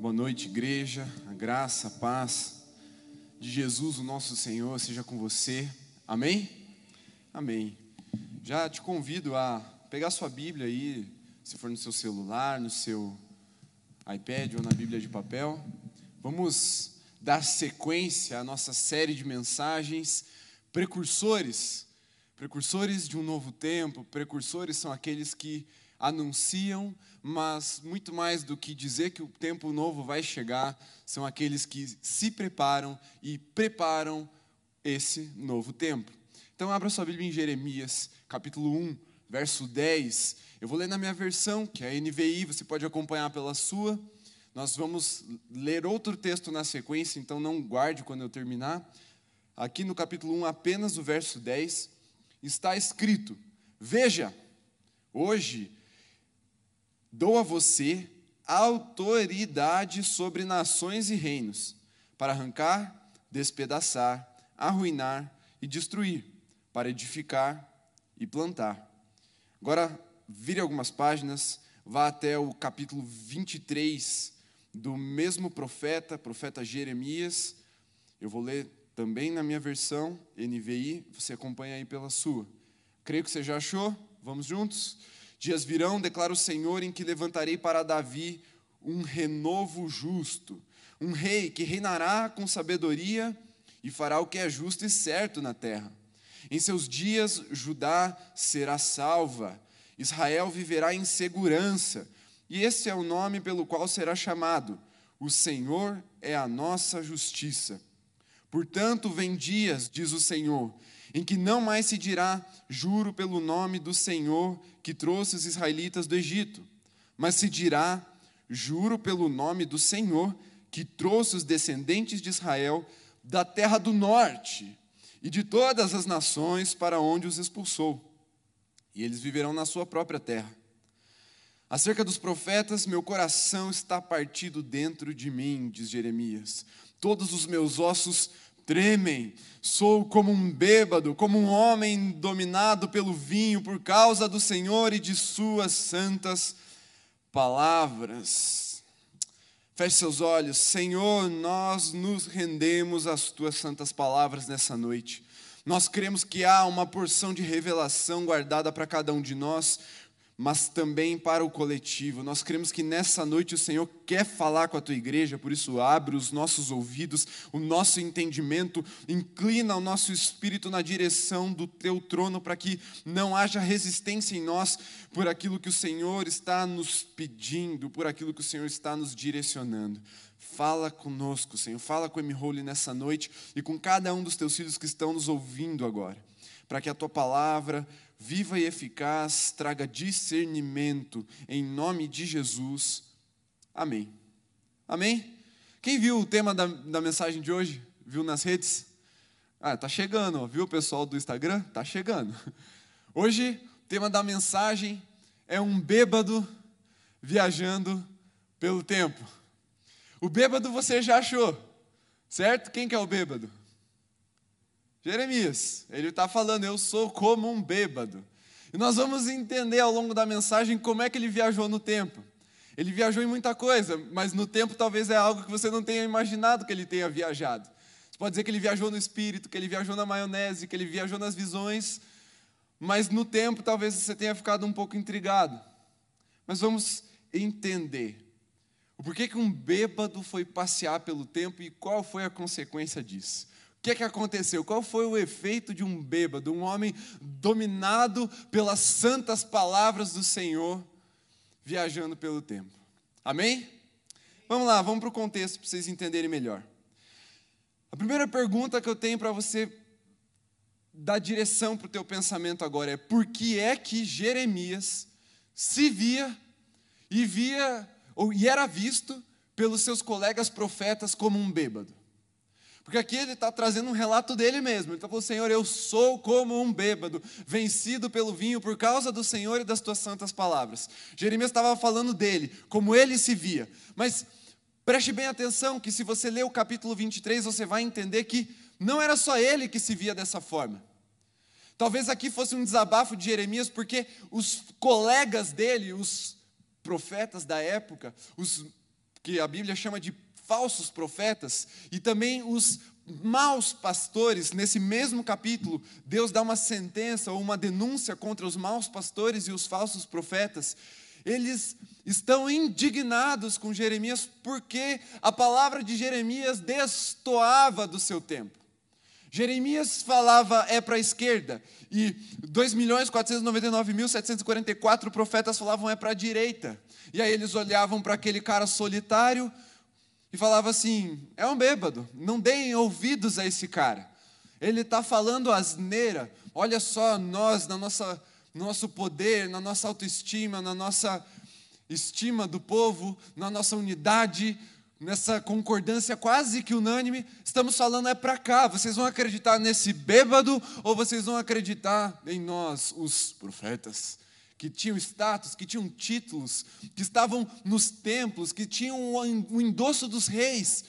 Boa noite, igreja. A graça, a paz de Jesus, o nosso Senhor, seja com você. Amém? Amém. Já te convido a pegar sua Bíblia aí, se for no seu celular, no seu iPad ou na Bíblia de papel. Vamos dar sequência à nossa série de mensagens precursores. Precursores de um novo tempo, precursores são aqueles que anunciam, mas muito mais do que dizer que o tempo novo vai chegar, são aqueles que se preparam e preparam esse novo tempo. Então, abra sua Bíblia em Jeremias, capítulo 1, verso 10. Eu vou ler na minha versão, que é a NVI, você pode acompanhar pela sua. Nós vamos ler outro texto na sequência, então não guarde quando eu terminar. Aqui no capítulo 1, apenas o verso 10, está escrito: Veja, hoje Dou a você autoridade sobre nações e reinos, para arrancar, despedaçar, arruinar e destruir, para edificar e plantar. Agora, vire algumas páginas, vá até o capítulo 23 do mesmo profeta, profeta Jeremias. Eu vou ler também na minha versão, NVI, você acompanha aí pela sua. Creio que você já achou, vamos juntos? Dias virão, declara o Senhor, em que levantarei para Davi um renovo justo, um rei que reinará com sabedoria e fará o que é justo e certo na terra. Em seus dias, Judá será salva, Israel viverá em segurança, e esse é o nome pelo qual será chamado: O Senhor é a nossa justiça. Portanto, vem dias, diz o Senhor, em que não mais se dirá, juro pelo nome do Senhor que trouxe os israelitas do Egito, mas se dirá, juro pelo nome do Senhor que trouxe os descendentes de Israel da terra do norte e de todas as nações para onde os expulsou, e eles viverão na sua própria terra. Acerca dos profetas, meu coração está partido dentro de mim, diz Jeremias. Todos os meus ossos tremem. Sou como um bêbado, como um homem dominado pelo vinho por causa do Senhor e de suas santas palavras. Feche seus olhos, Senhor, nós nos rendemos às tuas santas palavras nessa noite. Nós cremos que há uma porção de revelação guardada para cada um de nós, mas também para o coletivo. Nós cremos que nessa noite o Senhor quer falar com a tua igreja, por isso abre os nossos ouvidos, o nosso entendimento, inclina o nosso espírito na direção do teu trono para que não haja resistência em nós por aquilo que o Senhor está nos pedindo, por aquilo que o Senhor está nos direcionando. Fala conosco, Senhor, fala com o Emihole nessa noite e com cada um dos teus filhos que estão nos ouvindo agora, para que a tua palavra viva e eficaz, traga discernimento, em nome de Jesus. Amém. Amém? Quem viu o tema da, da mensagem de hoje? Viu nas redes? Ah, tá chegando, viu o pessoal do Instagram? Tá chegando. Hoje, o tema da mensagem é um bêbado viajando pelo tempo. O bêbado você já achou, certo? Quem que é o bêbado? Jeremias, ele está falando, eu sou como um bêbado. E nós vamos entender ao longo da mensagem como é que ele viajou no tempo. Ele viajou em muita coisa, mas no tempo talvez é algo que você não tenha imaginado que ele tenha viajado. Você pode dizer que ele viajou no espírito, que ele viajou na maionese, que ele viajou nas visões, mas no tempo talvez você tenha ficado um pouco intrigado. Mas vamos entender o porquê que um bêbado foi passear pelo tempo e qual foi a consequência disso. O que, que aconteceu? Qual foi o efeito de um bêbado, um homem dominado pelas santas palavras do Senhor, viajando pelo tempo? Amém? Vamos lá, vamos para o contexto para vocês entenderem melhor. A primeira pergunta que eu tenho para você dar direção para o teu pensamento agora é: por que é que Jeremias se via e via ou e era visto pelos seus colegas profetas como um bêbado? Porque aqui ele está trazendo um relato dele mesmo. Ele está falando, Senhor, eu sou como um bêbado, vencido pelo vinho por causa do Senhor e das tuas santas palavras. Jeremias estava falando dele, como ele se via. Mas preste bem atenção que se você ler o capítulo 23, você vai entender que não era só ele que se via dessa forma. Talvez aqui fosse um desabafo de Jeremias, porque os colegas dele, os profetas da época, os que a Bíblia chama de falsos profetas, e também os maus pastores, nesse mesmo capítulo, Deus dá uma sentença ou uma denúncia contra os maus pastores e os falsos profetas. Eles estão indignados com Jeremias porque a palavra de Jeremias destoava do seu tempo. Jeremias falava é para a esquerda e 2.499.744 profetas falavam é para a direita. E aí eles olhavam para aquele cara solitário e falavam assim: é um bêbado, não deem ouvidos a esse cara. Ele está falando asneira. Olha só nós, na nossa, no nosso poder, na nossa autoestima, na nossa estima do povo, na nossa unidade, nessa concordância quase que unânime, estamos falando é para cá. Vocês vão acreditar nesse bêbado ou vocês vão acreditar em nós, os profetas? Que tinham status, que tinham títulos, que estavam nos templos, que tinham o endosso dos reis.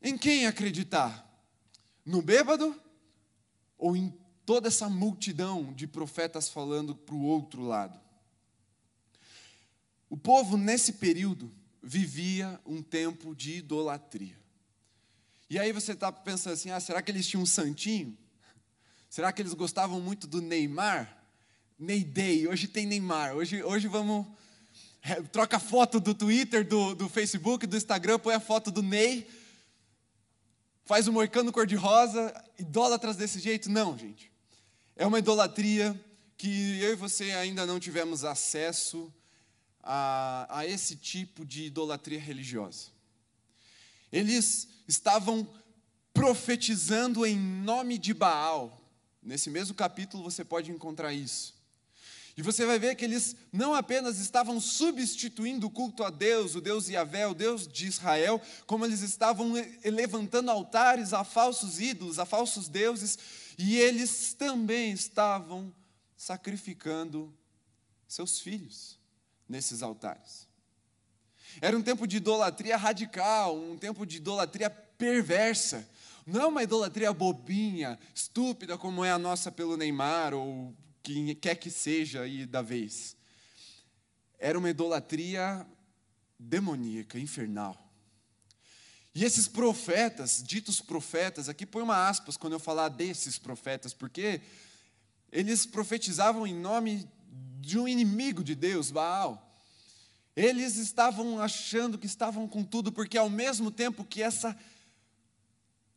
Em quem acreditar? No bêbado ou em toda essa multidão de profetas falando para o outro lado? O povo, nesse período, vivia um tempo de idolatria. E aí você está pensando assim: ah, será que eles tinham um santinho? Será que eles gostavam muito do Neymar? Ney hoje tem Neymar, hoje, hoje vamos. É, troca foto do Twitter, do, do Facebook, do Instagram, põe a foto do Ney, faz o um moicano cor-de-rosa, idólatras desse jeito? Não, gente. É uma idolatria que eu e você ainda não tivemos acesso a, a esse tipo de idolatria religiosa. Eles estavam profetizando em nome de Baal. Nesse mesmo capítulo você pode encontrar isso. E você vai ver que eles não apenas estavam substituindo o culto a Deus, o Deus Yahvé, o Deus de Israel, como eles estavam levantando altares a falsos ídolos, a falsos deuses, e eles também estavam sacrificando seus filhos nesses altares. Era um tempo de idolatria radical, um tempo de idolatria perversa. Não é uma idolatria bobinha, estúpida, como é a nossa pelo Neymar ou quem quer que seja aí da vez. Era uma idolatria demoníaca, infernal. E esses profetas, ditos profetas, aqui põe uma aspas quando eu falar desses profetas, porque eles profetizavam em nome de um inimigo de Deus, Baal. Eles estavam achando que estavam com tudo, porque ao mesmo tempo que essa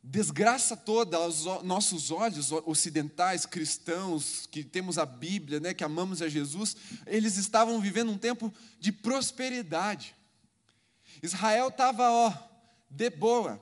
desgraça toda aos nossos olhos ocidentais, cristãos, que temos a Bíblia, né, que amamos a Jesus, eles estavam vivendo um tempo de prosperidade. Israel estava, ó, de boa.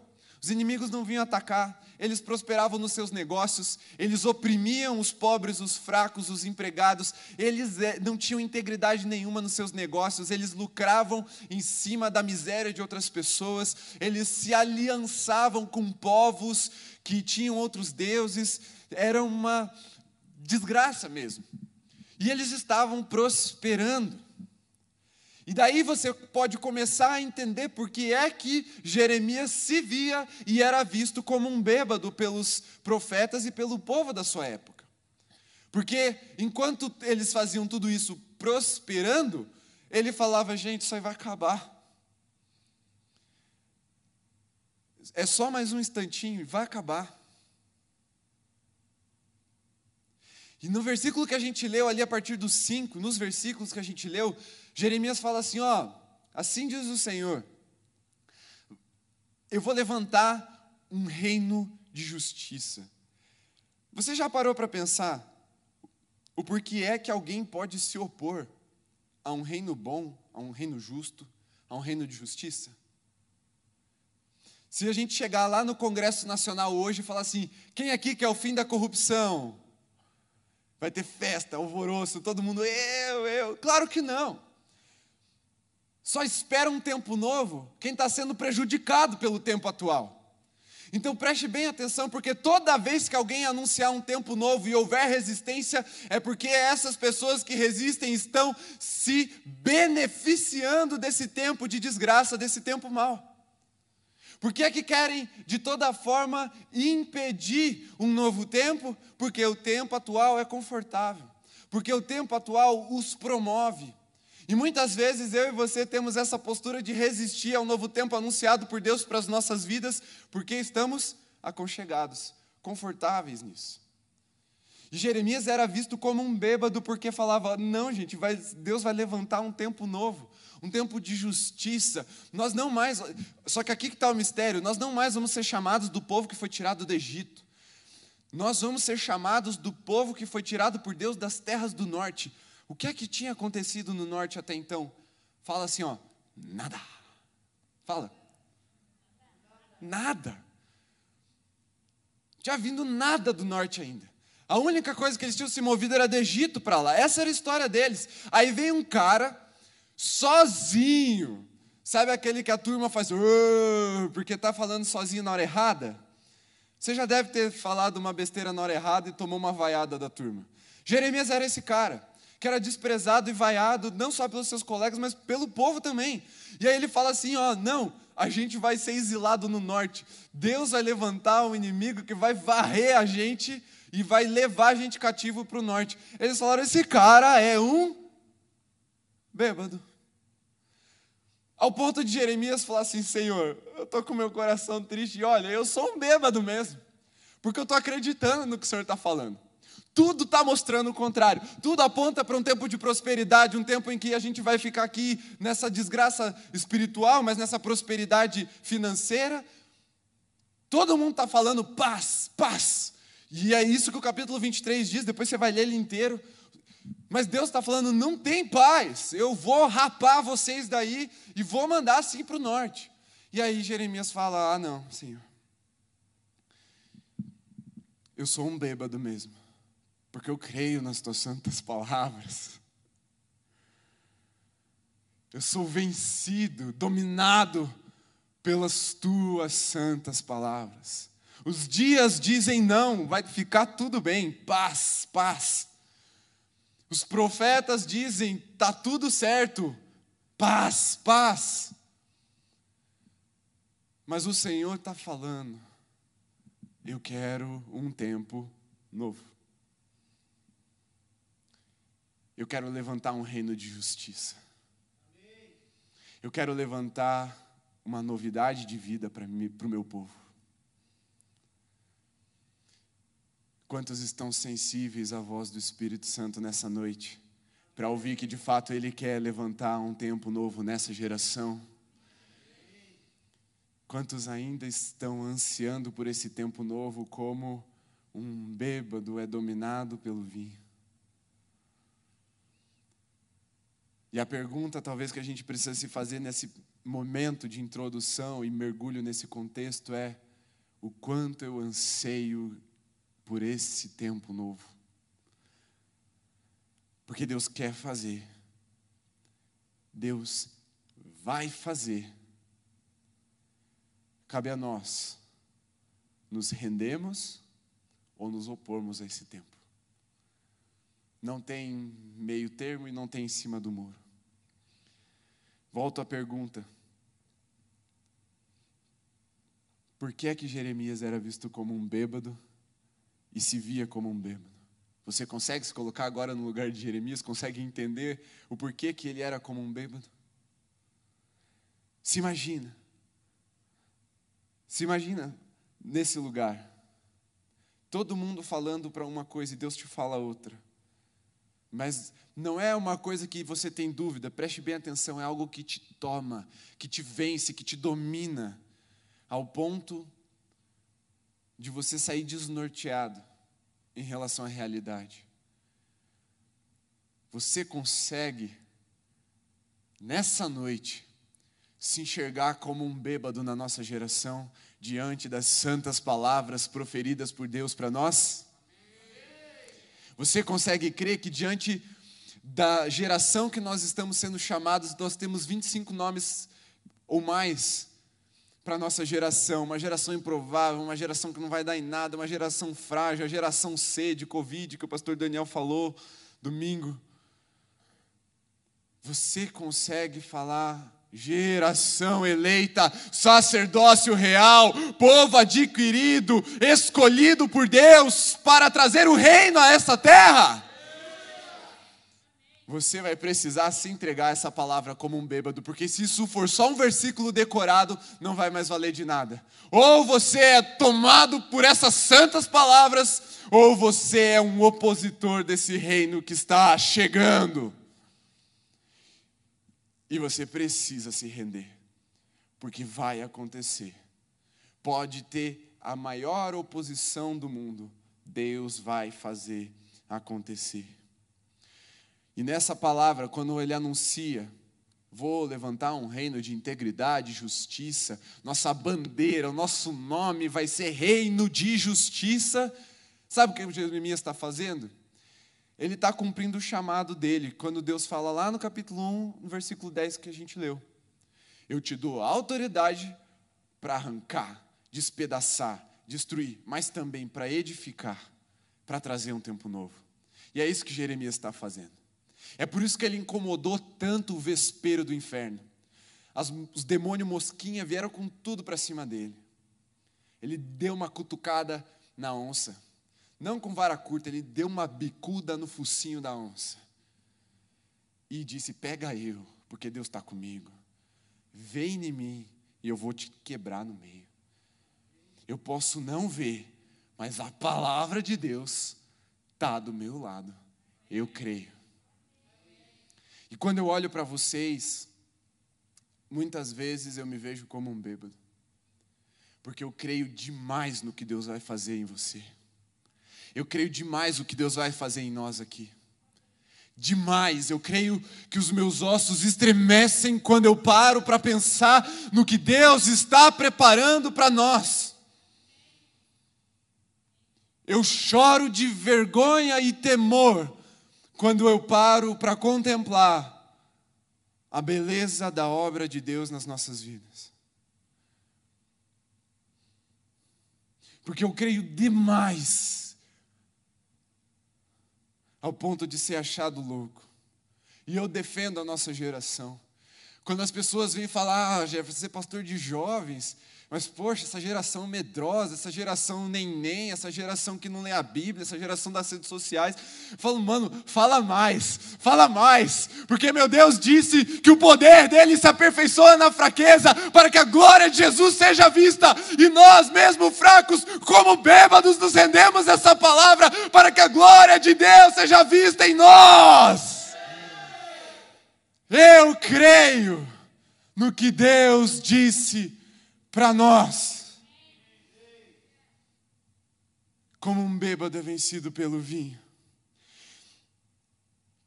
Os inimigos não vinham atacar, eles prosperavam nos seus negócios, eles oprimiam os pobres, os fracos, os empregados, eles eh, não tinham integridade nenhuma nos seus negócios, eles lucravam em cima da miséria de outras pessoas, eles se aliançavam com povos que tinham outros deuses, era uma desgraça mesmo. E eles estavam prosperando. E daí você pode começar a entender por que é que Jeremias se via e era visto como um bêbado pelos profetas e pelo povo da sua época. Porque enquanto eles faziam tudo isso prosperando, ele falava: gente, isso aí vai acabar. É só mais um instantinho, vai acabar. E no versículo que a gente leu ali a partir dos 5, nos versículos que a gente leu, Jeremias fala assim: ó, assim diz o Senhor, eu vou levantar um reino de justiça. Você já parou para pensar o porquê é que alguém pode se opor a um reino bom, a um reino justo, a um reino de justiça? Se a gente chegar lá no Congresso Nacional hoje e falar assim: quem aqui quer o fim da corrupção? Vai ter festa, alvoroço, todo mundo, eu, eu. Claro que não. Só espera um tempo novo quem está sendo prejudicado pelo tempo atual. Então preste bem atenção, porque toda vez que alguém anunciar um tempo novo e houver resistência, é porque essas pessoas que resistem estão se beneficiando desse tempo de desgraça, desse tempo mau. Por que é que querem, de toda forma, impedir um novo tempo? Porque o tempo atual é confortável, porque o tempo atual os promove, E muitas vezes eu e você temos essa postura de resistir ao novo tempo anunciado por Deus para as nossas vidas, porque estamos aconchegados, confortáveis nisso. E Jeremias era visto como um bêbado porque falava: não, gente, vai, Deus vai levantar um tempo novo, um tempo de justiça. Nós não mais. Só que aqui que está o mistério: nós não mais vamos ser chamados do povo que foi tirado do Egito. Nós vamos ser chamados do povo que foi tirado por Deus das terras do norte. O que é que tinha acontecido no norte até então? Fala assim, ó, nada. Fala. Nada. Tinha vindo nada do norte ainda. A única coisa que eles tinham se movido era do Egito para lá. Essa era a história deles. Aí vem um cara sozinho. Sabe aquele que a turma faz porque está falando sozinho na hora errada? Você já deve ter falado uma besteira na hora errada e tomou uma vaiada da turma. Jeremias era esse cara que era desprezado e vaiado, não só pelos seus colegas, mas pelo povo também. E aí ele fala assim: ó, não, a gente vai ser exilado no norte. Deus vai levantar um inimigo que vai varrer a gente e vai levar a gente cativo para o norte. Eles falaram: esse cara é um bêbado. Ao ponto de Jeremias falar assim: Senhor, eu estou com meu coração triste, e olha, eu sou um bêbado mesmo, porque eu estou acreditando no que o Senhor está falando. Tudo está mostrando o contrário. Tudo aponta para um tempo de prosperidade, um tempo em que a gente vai ficar aqui nessa desgraça espiritual, mas nessa prosperidade financeira. Todo mundo está falando paz, paz. E é isso que o capítulo 23 diz, depois você vai ler ele inteiro. Mas Deus está falando: não tem paz, eu vou rapar vocês daí e vou mandar assim para o norte. E aí Jeremias fala: ah, não, Senhor, eu sou um bêbado mesmo porque eu creio nas tuas santas palavras. Eu sou vencido, dominado pelas tuas santas palavras. Os dias dizem não, vai ficar tudo bem, paz, paz. Os profetas dizem, tá tudo certo, paz, paz. Mas o Senhor está falando, eu quero um tempo novo. Eu quero levantar um reino de justiça. Eu quero levantar uma novidade de vida para o meu povo. Quantos estão sensíveis à voz do Espírito Santo nessa noite? Para ouvir que de fato Ele quer levantar um tempo novo nessa geração? Quantos ainda estão ansiando por esse tempo novo como um bêbado é dominado pelo vinho? E a pergunta, talvez, que a gente precisa se fazer nesse momento de introdução e mergulho nesse contexto é: o quanto eu anseio por esse tempo novo? Porque Deus quer fazer, Deus vai fazer. Cabe a nós nos rendemos ou nos opormos a esse tempo. Não tem meio termo e não tem em cima do muro. Volto à pergunta. Por que é que Jeremias era visto como um bêbado e se via como um bêbado? Você consegue se colocar agora no lugar de Jeremias? Consegue entender o porquê que ele era como um bêbado? Se imagina. Se imagina nesse lugar. Todo mundo falando para uma coisa e Deus te fala outra. Mas não é uma coisa que você tem dúvida, preste bem atenção, é algo que te toma, que te vence, que te domina, ao ponto de você sair desnorteado em relação à realidade. Você consegue, nessa noite, se enxergar como um bêbado na nossa geração, diante das santas palavras proferidas por Deus para nós? Você consegue crer que diante da geração que nós estamos sendo chamados, nós temos 25 nomes ou mais para a nossa geração, uma geração improvável, uma geração que não vai dar em nada, uma geração frágil, a geração C de Covid que o pastor Daniel falou domingo. Você consegue falar Geração eleita, sacerdócio real, povo adquirido, escolhido por Deus para trazer o reino a essa terra. você vai precisar se entregar essa palavra como um bêbado, porque se isso for só um versículo decorado, não vai mais valer de nada. Ou você é tomado por essas santas palavras, ou você é um opositor desse reino que está chegando. E você precisa se render, porque vai acontecer. Pode ter a maior oposição do mundo, Deus vai fazer acontecer. E nessa palavra, quando ele anuncia, vou levantar um reino de integridade, justiça, nossa bandeira, o nosso nome vai ser reino de justiça. Sabe o que Jeremias está fazendo? Ele está cumprindo o chamado dele, quando Deus fala lá no capítulo 1, no versículo 10 que a gente leu. Eu te dou autoridade para arrancar, despedaçar, destruir, mas também para edificar, para trazer um tempo novo. E é isso que Jeremias está fazendo. É por isso que ele incomodou tanto o vespeiro do inferno. As, os demônios mosquinha vieram com tudo para cima dele. Ele deu uma cutucada na onça. Não com vara curta, ele deu uma bicuda no focinho da onça. E disse: Pega eu, porque Deus está comigo. Vem em mim e eu vou te quebrar no meio. Eu posso não ver, mas a palavra de Deus está do meu lado. Eu creio. E quando eu olho para vocês, muitas vezes eu me vejo como um bêbado, porque eu creio demais no que Deus vai fazer em você. Eu creio demais no que Deus vai fazer em nós aqui. Demais, eu creio que os meus ossos estremecem quando eu paro para pensar no que Deus está preparando para nós. Eu choro de vergonha e temor quando eu paro para contemplar a beleza da obra de Deus nas nossas vidas. Porque eu creio demais ao ponto de ser achado louco. E eu defendo a nossa geração. Quando as pessoas vêm falar, ah, Jefferson, você é pastor de jovens, mas, poxa, essa geração medrosa, essa geração neném, essa geração que não lê a Bíblia, essa geração das redes sociais. Falo, mano, fala mais, fala mais, porque meu Deus disse que o poder dele se aperfeiçoa na fraqueza, para que a glória de Jesus seja vista, e nós, mesmo fracos, como bêbados, nos rendemos essa palavra, para que a glória de Deus seja vista em nós. Eu creio no que Deus disse para nós. Como um bêbado é vencido pelo vinho.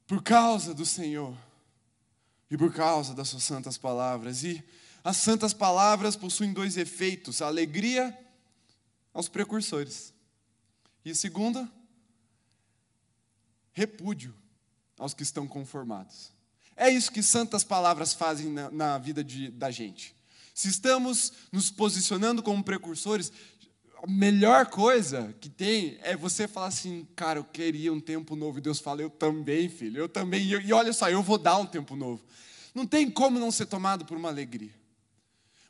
Por causa do Senhor e por causa das suas santas palavras. E as santas palavras possuem dois efeitos: a alegria aos precursores. E a segunda, repúdio aos que estão conformados. É isso que santas palavras fazem na, na vida de, da gente. Se estamos nos posicionando como precursores, a melhor coisa que tem é você falar assim, cara, eu queria um tempo novo. E Deus fala, eu também, filho, eu também. E olha só, eu vou dar um tempo novo. Não tem como não ser tomado por uma alegria.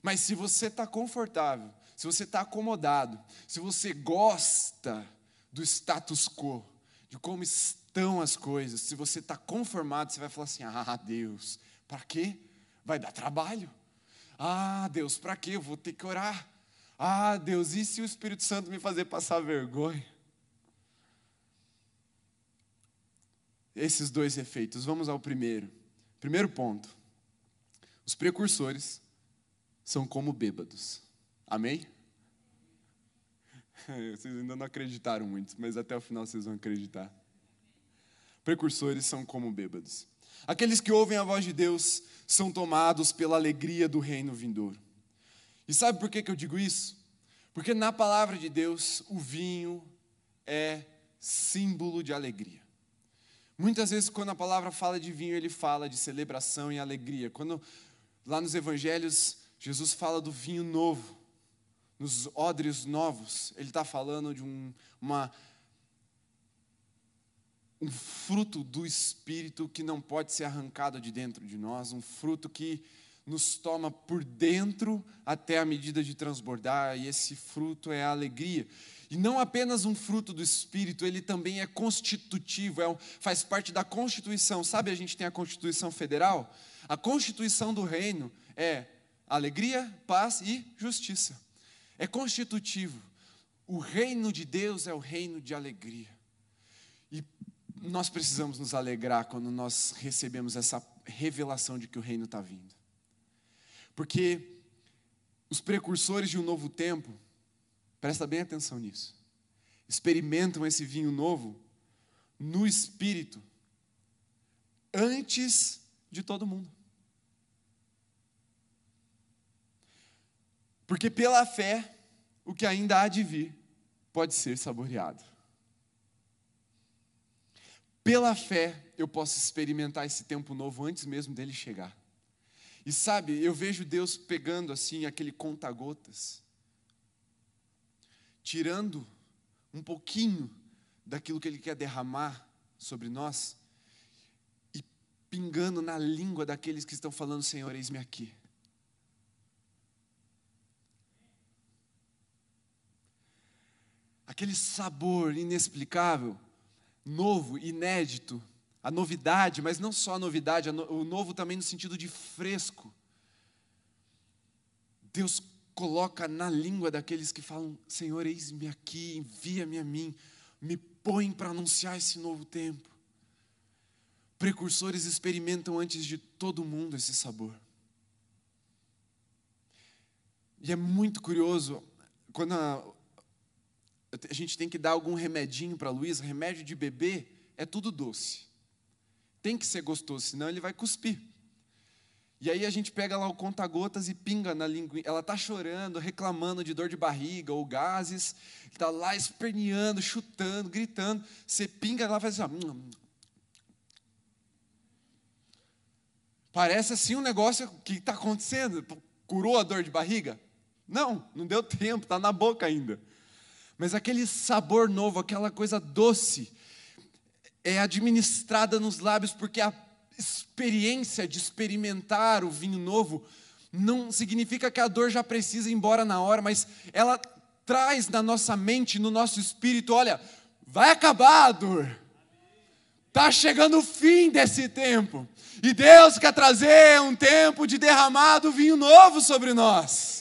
Mas se você está confortável, se você está acomodado, se você gosta do status quo, de como estão as coisas, se você está conformado, você vai falar assim: ah, Deus, para quê? Vai dar trabalho. Ah, Deus, para quê? Eu vou ter que orar. Ah, Deus, e se o Espírito Santo me fazer passar vergonha? Esses dois efeitos. Vamos ao primeiro. Primeiro ponto. Os precursores são como bêbados. Amém? Vocês ainda não acreditaram muito, mas até o final vocês vão acreditar. Precursores são como bêbados. Aqueles que ouvem a voz de Deus são tomados pela alegria do reino vindouro. E sabe por que, que eu digo isso? Porque na palavra de Deus, o vinho é símbolo de alegria. Muitas vezes, quando a palavra fala de vinho, ele fala de celebração e alegria. Quando lá nos evangelhos, Jesus fala do vinho novo, nos odres novos, ele está falando de um, uma um fruto do Espírito que não pode ser arrancado de dentro de nós, um fruto que nos toma por dentro até a medida de transbordar, e esse fruto é a alegria. E não apenas um fruto do Espírito, ele também é constitutivo, é, faz parte da Constituição. Sabe, a gente tem a Constituição Federal? A Constituição do Reino é alegria, paz e justiça. É constitutivo. O reino de Deus é o reino de alegria. E nós precisamos nos alegrar quando nós recebemos essa revelação de que o reino está vindo. Porque os precursores de um novo tempo, Presta bem atenção nisso. Experimentam esse vinho novo no espírito antes de todo mundo. Porque pela fé, o que ainda há de vir pode ser saboreado. Pela fé, eu posso experimentar esse tempo novo antes mesmo dele chegar. E sabe, eu vejo Deus pegando assim aquele conta-gotas tirando um pouquinho daquilo que Ele quer derramar sobre nós e pingando na língua daqueles que estão falando: Senhor, eis-me aqui. Aquele sabor inexplicável, novo, inédito, a novidade, mas não só a novidade, o novo também no sentido de fresco. Deus coloca na língua daqueles que falam: Senhor, eis-me aqui, envia-me a mim, me põe para anunciar esse novo tempo. Precursores experimentam antes de todo mundo esse sabor. E é muito curioso, quando a, a gente tem que dar algum remedinho para Luísa, remédio de bebê é tudo doce. Tem que ser gostoso, senão ele vai cuspir. E aí a gente pega lá o conta-gotas e pinga na língua. Ela está chorando, reclamando de dor de barriga ou gases, está lá esperneando, chutando, gritando. Você pinga e faz assim. Ó. Parece assim um negócio que está acontecendo. Curou a dor de barriga? Não, não deu tempo, está na boca ainda. Mas aquele sabor novo, aquela coisa doce, é administrada nos lábios porque a experiência de experimentar o vinho novo não significa que a dor já precisa ir embora na hora, mas ela traz na nossa mente, no nosso espírito, olha, vai acabar a dor. Está chegando o fim desse tempo. E Deus quer trazer um tempo de derramado vinho novo sobre nós.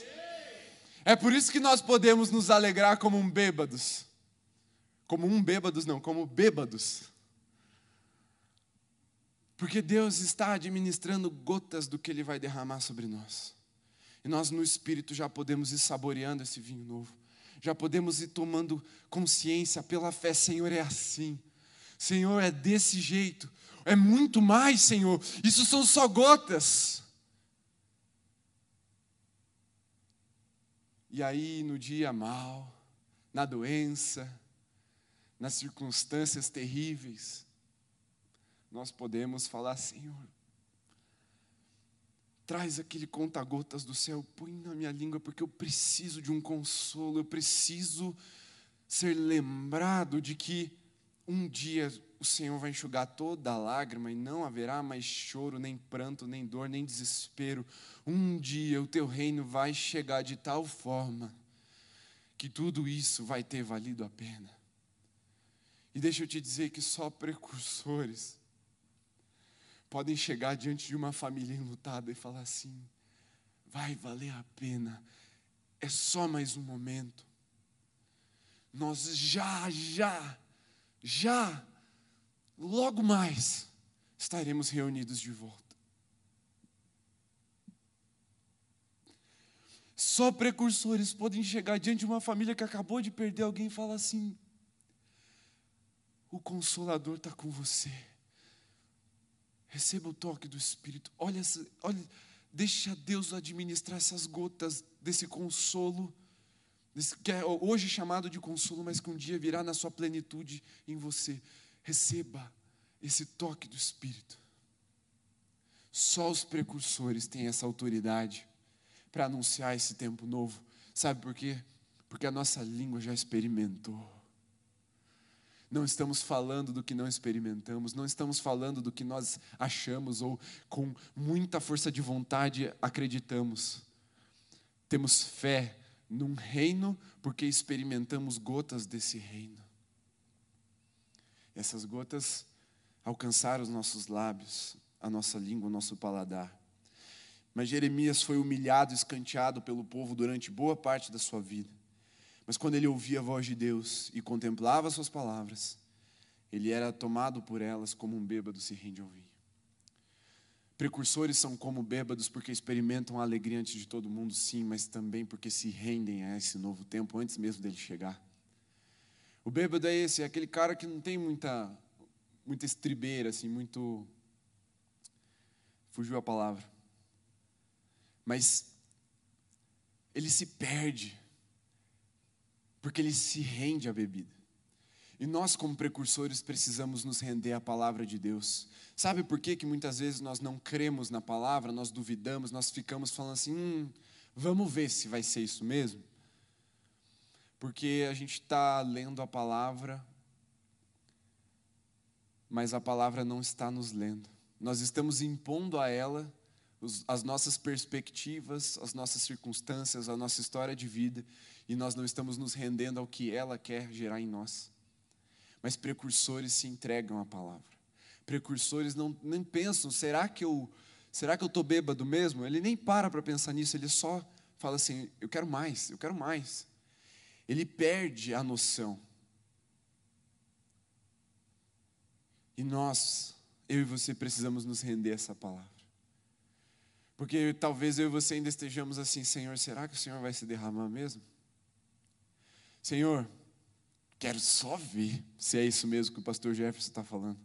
É por isso que nós podemos nos alegrar como um bêbados. Como um bêbados, não, como bêbados. Porque Deus está administrando gotas do que Ele vai derramar sobre nós. E nós, no Espírito, já podemos ir saboreando esse vinho novo. Já podemos ir tomando consciência pela fé: Senhor, é assim. Senhor, é desse jeito. É muito mais, Senhor. Isso são só gotas. E aí, no dia mal, na doença, nas circunstâncias terríveis, nós podemos falar: Senhor, traz aquele conta-gotas do céu, põe na minha língua, porque eu preciso de um consolo, eu preciso ser lembrado de que um dia o Senhor vai enxugar toda a lágrima e não haverá mais choro, nem pranto, nem dor, nem desespero. Um dia o teu reino vai chegar de tal forma que tudo isso vai ter valido a pena. E deixa eu te dizer que só precursores podem chegar diante de uma família enlutada e falar assim: vai valer a pena, é só mais um momento. Nós já, já, já, logo mais estaremos reunidos de volta. Só precursores podem chegar diante de uma família que acabou de perder alguém e falar assim: o Consolador está com você. Receba o toque do Espírito. Olha, olha, deixa Deus administrar essas gotas desse consolo, desse, que é hoje chamado de consolo, mas que um dia virá na sua plenitude em você. Receba esse toque do Espírito. Só os precursores têm essa autoridade para anunciar esse tempo novo. Sabe por quê? Porque a nossa língua já experimentou. Não estamos falando do que não experimentamos, não estamos falando do que nós achamos ou com muita força de vontade acreditamos. Temos fé num reino porque experimentamos gotas desse reino. Essas gotas alcançaram os nossos lábios, a nossa língua, o nosso paladar. Mas Jeremias foi humilhado, escanteado pelo povo durante boa parte da sua vida. Mas quando ele ouvia a voz de Deus e contemplava suas palavras, ele era tomado por elas como um bêbado se rende ao vinho. Precursores são como bêbados porque experimentam a alegria antes de todo mundo, sim, mas também porque se rendem a esse novo tempo antes mesmo dele chegar. O bêbado é esse, é aquele cara que não tem muita, muita estribeira, assim, muito. Fugiu a palavra. Mas ele se perde porque ele se rende à bebida. E nós, como precursores, precisamos nos render à palavra de Deus. Sabe por que, que muitas vezes nós não cremos na palavra, nós duvidamos, nós ficamos falando assim: hum, vamos ver se vai ser isso mesmo? Porque a gente está lendo a palavra, mas a palavra não está nos lendo. Nós estamos impondo a ela as nossas perspectivas, as nossas circunstâncias, a nossa história de vida, e nós não estamos nos rendendo ao que ela quer gerar em nós. Mas precursores se entregam à palavra. Precursores não nem pensam, será que eu será que eu estou bêbado mesmo? Ele nem para para pensar nisso, ele só fala assim: eu quero mais, eu quero mais. Ele perde a noção. E nós, eu e você, precisamos nos render a essa palavra. Porque talvez eu e você ainda estejamos assim, Senhor, será que o Senhor vai se derramar mesmo? Senhor, quero só ver se é isso mesmo que o pastor Jefferson está falando.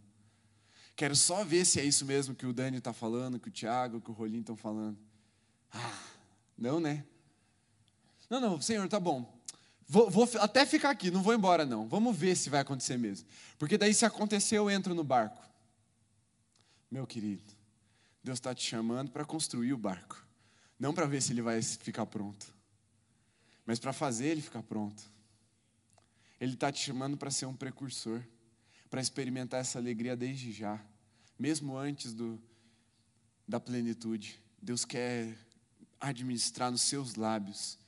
Quero só ver se é isso mesmo que o Dani está falando, que o Tiago, que o Rolim estão falando. Ah, não, né? Não, não, Senhor, tá bom. Vou, vou, até ficar aqui, não vou embora não. Vamos ver se vai acontecer mesmo. Porque daí, se acontecer, eu entro no barco. Meu querido, Deus está te chamando para construir o barco. Não para ver se ele vai ficar pronto, mas para fazer ele ficar pronto. Ele está te chamando para ser um precursor, para experimentar essa alegria desde já, mesmo antes do, da plenitude. Deus quer administrar nos seus lábios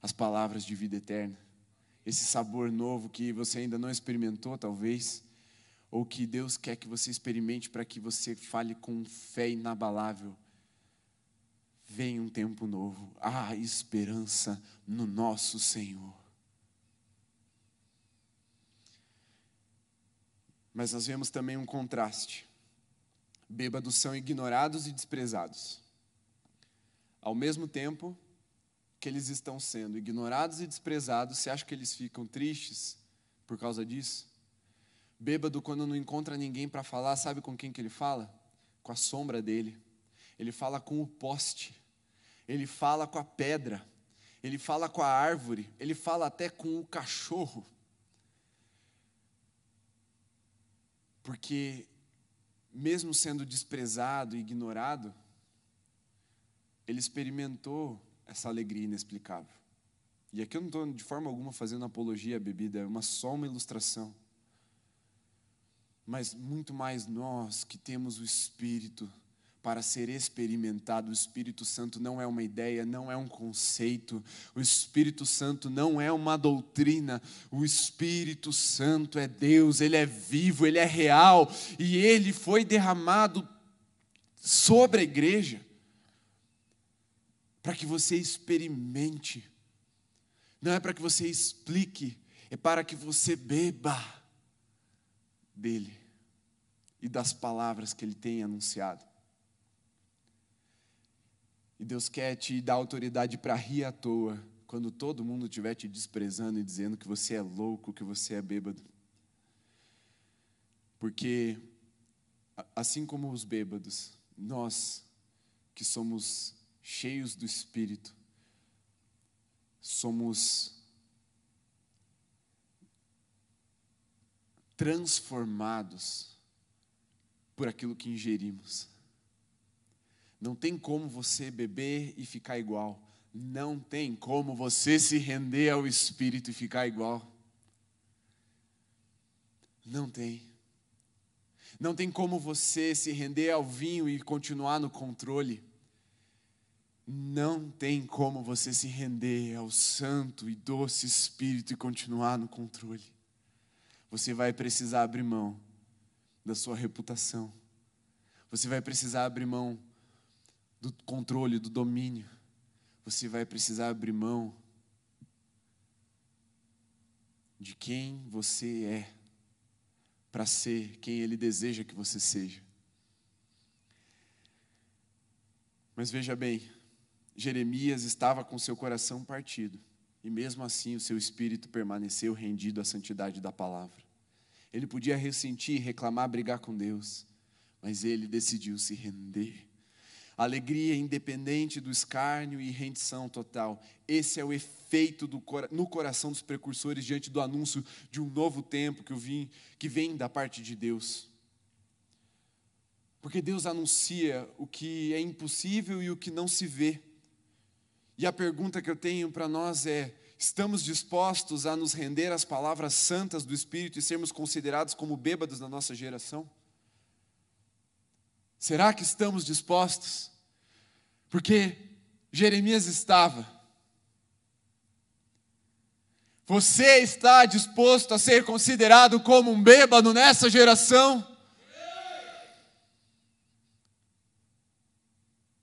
as palavras de vida eterna, esse sabor novo que você ainda não experimentou, talvez, ou que Deus quer que você experimente para que você fale com fé inabalável. Vem um tempo novo, há esperança no nosso Senhor. Mas nós vemos também um contraste. Bêbados são ignorados e desprezados. Ao mesmo tempo que eles estão sendo ignorados e desprezados, você acha que eles ficam tristes por causa disso? Bêbado, quando não encontra ninguém para falar, sabe com quem que ele fala? Com a sombra dele. Ele fala com o poste. Ele fala com a pedra. Ele fala com a árvore. Ele fala até com o cachorro. Porque, mesmo sendo desprezado e ignorado, ele experimentou essa alegria inexplicável. E aqui eu não estou de forma alguma fazendo apologia à bebida, é uma só uma ilustração. Mas muito mais nós que temos o Espírito para ser experimentado. O Espírito Santo não é uma ideia, não é um conceito. O Espírito Santo não é uma doutrina. O Espírito Santo é Deus, ele é vivo, ele é real e ele foi derramado sobre a igreja para que você experimente. Não é para que você explique, é para que você beba dele e das palavras que ele tem anunciado. E Deus quer te dar autoridade para rir à toa, quando todo mundo estiver te desprezando e dizendo que você é louco, que você é bêbado. Porque, assim como os bêbados, nós que somos cheios do Espírito, somos transformados por aquilo que ingerimos. Não tem como você beber e ficar igual. Não tem como você se render ao Espírito e ficar igual. Não tem. Não tem como você se render ao vinho e continuar no controle. Não tem como você se render ao Santo e doce Espírito e continuar no controle. Você vai precisar abrir mão da sua reputação. Você vai precisar abrir mão do controle, do domínio. Você vai precisar abrir mão de quem você é para ser quem Ele deseja que você seja. Mas veja bem, Jeremias estava com seu coração partido, e mesmo assim o seu espírito permaneceu rendido à santidade da palavra. Ele podia ressentir, reclamar, brigar com Deus, mas ele decidiu se render. Alegria independente do escárnio e rendição total. Esse é o efeito do, no coração dos precursores diante do anúncio de um novo tempo que, que vem da parte de Deus. Porque Deus anuncia o que é impossível e o que não se vê. E a pergunta que eu tenho para nós é: estamos dispostos a nos render às palavras santas do Espírito e sermos considerados como bêbados na nossa geração? Será que estamos dispostos? Porque Jeremias estava. Você está disposto a ser considerado como um bêbado nessa geração?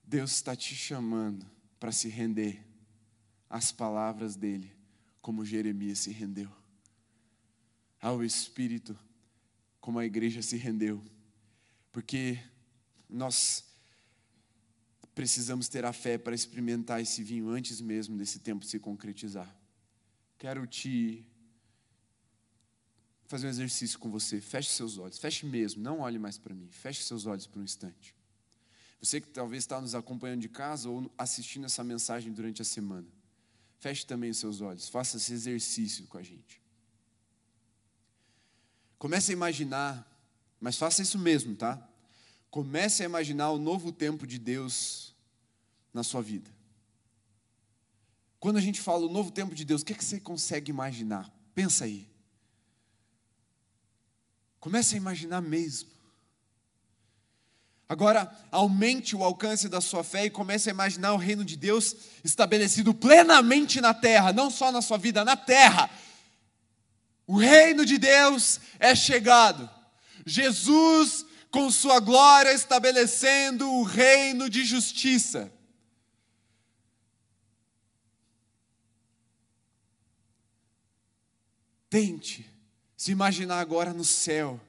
Deus está te chamando para se render às palavras dele, como Jeremias se rendeu, ao Espírito, como a igreja se rendeu, porque nós precisamos ter a fé para experimentar esse vinho antes mesmo desse tempo se concretizar. Quero te fazer um exercício com você. Feche seus olhos, feche mesmo, não olhe mais para mim. Feche seus olhos por um instante. Você que talvez está nos acompanhando de casa ou assistindo essa mensagem durante a semana. Feche também os seus olhos, faça esse exercício com a gente. Comece a imaginar, mas faça isso mesmo, tá? Comece a imaginar o novo tempo de Deus na sua vida. Quando a gente fala o novo tempo de Deus, o que, é que você consegue imaginar? Pensa aí. Comece a imaginar mesmo. Agora, aumente o alcance da sua fé e comece a imaginar o reino de Deus estabelecido plenamente na terra, não só na sua vida, na terra. O reino de Deus é chegado. Jesus com sua glória estabelecendo o reino de justiça. Tente se imaginar agora no céu,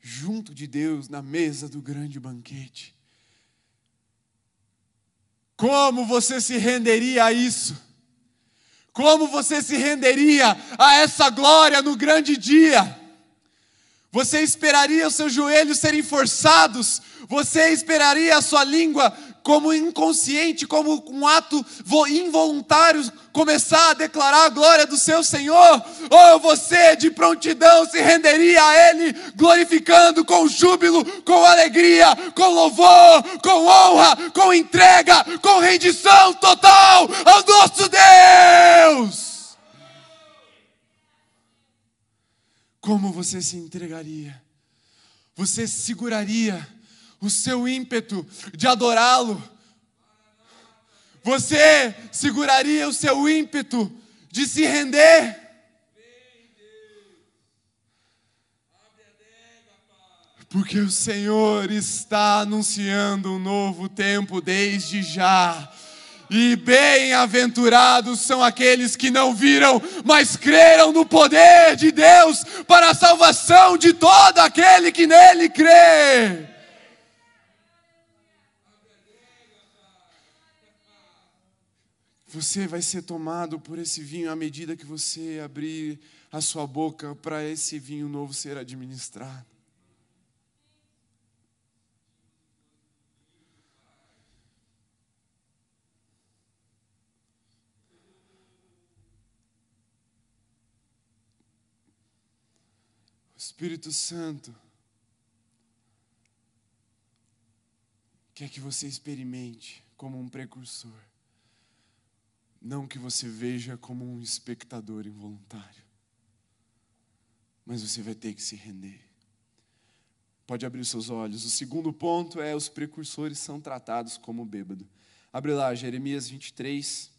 junto de Deus, na mesa do grande banquete. Como você se renderia a isso? Como você se renderia a essa glória no grande dia? Você esperaria os seus joelhos serem forçados? Você esperaria a sua língua, como inconsciente, como um ato involuntário, começar a declarar a glória do seu Senhor? Ou você, de prontidão, se renderia a Ele, glorificando com júbilo, com alegria, com louvor, com honra, com entrega, com rendição total ao nosso Deus? como você se entregaria? Você seguraria o seu ímpeto de adorá-lo? Você seguraria o seu ímpeto de se render? Porque o Senhor está anunciando um novo tempo desde já. E bem-aventurados são aqueles que não viram, mas creram no poder de Deus para a salvação de todo aquele que nele crê. Você vai ser tomado por esse vinho à medida que você abrir a sua boca para esse vinho novo ser administrado. Espírito Santo quer que você experimente como um precursor, não que você veja como um espectador involuntário. mas você vai ter que se render. Pode abrir seus olhos. O segundo ponto é os precursores são tratados como bêbado. Abre lá, Jeremias 23,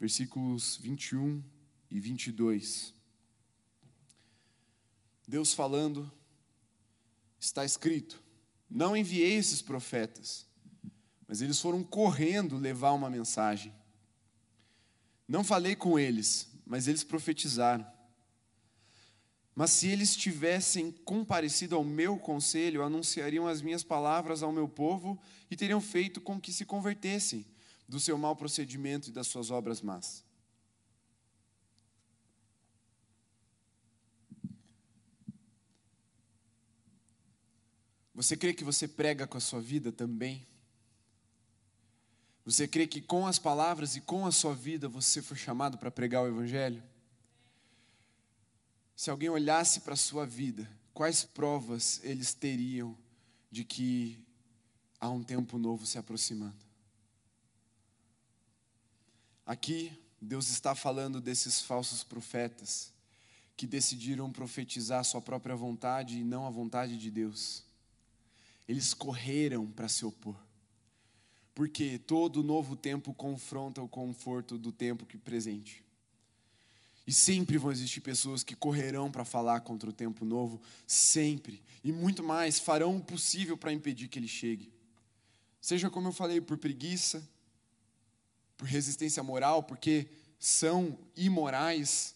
versículos 21 e 22. Deus falando, está escrito: Não enviei esses profetas, mas eles foram correndo levar uma mensagem. Não falei com eles, mas eles profetizaram. Mas se eles tivessem comparecido ao meu conselho, anunciariam as minhas palavras ao meu povo e teriam feito com que se convertessem do seu mau procedimento e das suas obras más. Você crê que você prega com a sua vida também? Você crê que com as palavras e com a sua vida você foi chamado para pregar o Evangelho? Se alguém olhasse para a sua vida, quais provas eles teriam de que há um tempo novo se aproximando? Aqui, Deus está falando desses falsos profetas que decidiram profetizar sua própria vontade e não a vontade de Deus. Eles correram para se opor. Porque todo novo tempo confronta o conforto do tempo que presente. E sempre vão existir pessoas que correrão para falar contra o tempo novo, sempre. E muito mais, farão o possível para impedir que ele chegue. Seja como eu falei, por preguiça, por resistência moral, porque são imorais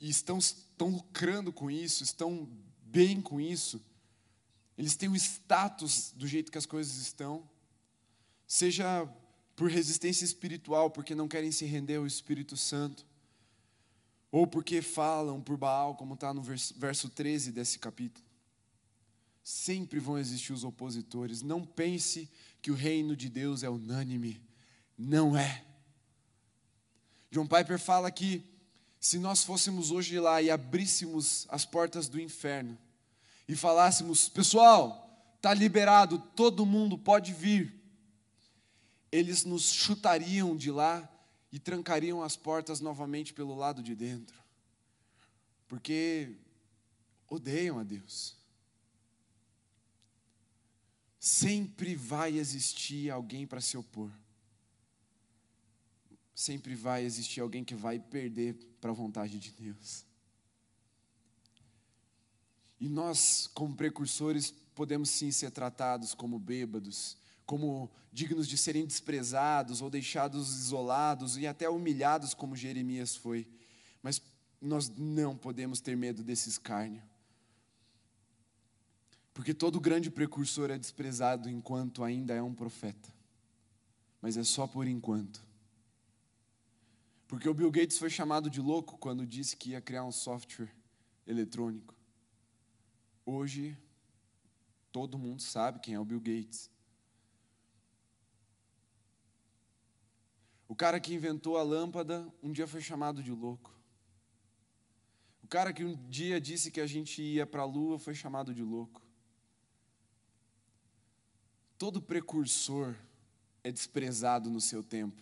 e estão, estão lucrando com isso, estão bem com isso. Eles têm o status do jeito que as coisas estão. Seja por resistência espiritual, porque não querem se render ao Espírito Santo ou porque falam por Baal, como está no verso 13 desse capítulo. Sempre vão existir os opositores. Não pense que o reino de Deus é unânime. Não é. John Piper fala que se nós fôssemos hoje lá e abríssemos as portas do inferno e falássemos, pessoal, está liberado, todo mundo pode vir, eles nos chutariam de lá e trancariam as portas novamente pelo lado de dentro, porque odeiam a Deus. Sempre vai existir alguém para se opor. Sempre vai existir alguém que vai perder para a vontade de Deus. E nós, como precursores, podemos sim ser tratados como bêbados, como dignos de serem desprezados ou deixados isolados e até humilhados, como Jeremias foi. Mas nós não podemos ter medo desse escárnio. Porque todo grande precursor é desprezado enquanto ainda é um profeta. Mas é só por enquanto. Porque o Bill Gates foi chamado de louco quando disse que ia criar um software eletrônico. Hoje, todo mundo sabe quem é o Bill Gates. O cara que inventou a lâmpada um dia foi chamado de louco. O cara que um dia disse que a gente ia para a lua foi chamado de louco. Todo precursor é desprezado no seu tempo.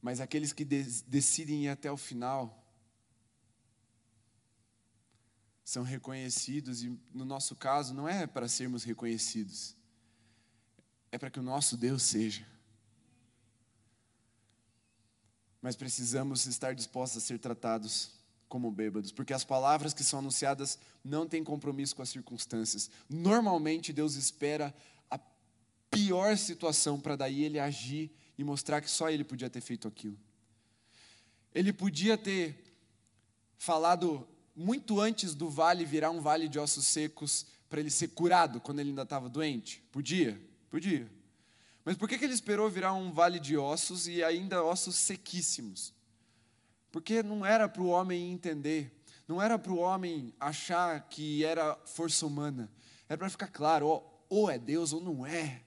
Mas aqueles que decidem ir até o final são reconhecidos, e no nosso caso, não é para sermos reconhecidos, é para que o nosso Deus seja mas precisamos estar dispostos a ser tratados como bêbados, porque as palavras que são anunciadas não têm compromisso com as circunstâncias. Normalmente Deus espera a pior situação para daí ele agir e mostrar que só ele podia ter feito aquilo. Ele podia ter falado muito antes do vale virar um vale de ossos secos para ele ser curado quando ele ainda estava doente. Podia, podia. Mas por que, que ele esperou virar um vale de ossos e ainda ossos sequíssimos? Porque não era para o homem entender, não era para o homem achar que era força humana, era para ficar claro: ou, ou é Deus ou não é.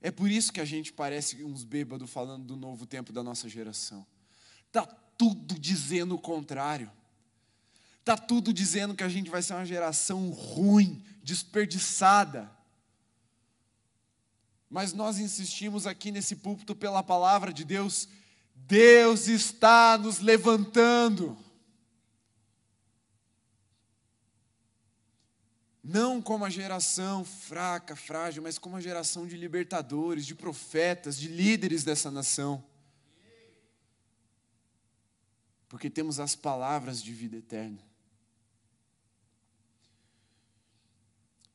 É por isso que a gente parece uns bêbados falando do novo tempo da nossa geração. Está tudo dizendo o contrário. Está tudo dizendo que a gente vai ser uma geração ruim, desperdiçada mas nós insistimos aqui nesse púlpito pela palavra de Deus. Deus está nos levantando. Não como a geração fraca, frágil, mas como a geração de libertadores, de profetas, de líderes dessa nação. Porque temos as palavras de vida eterna.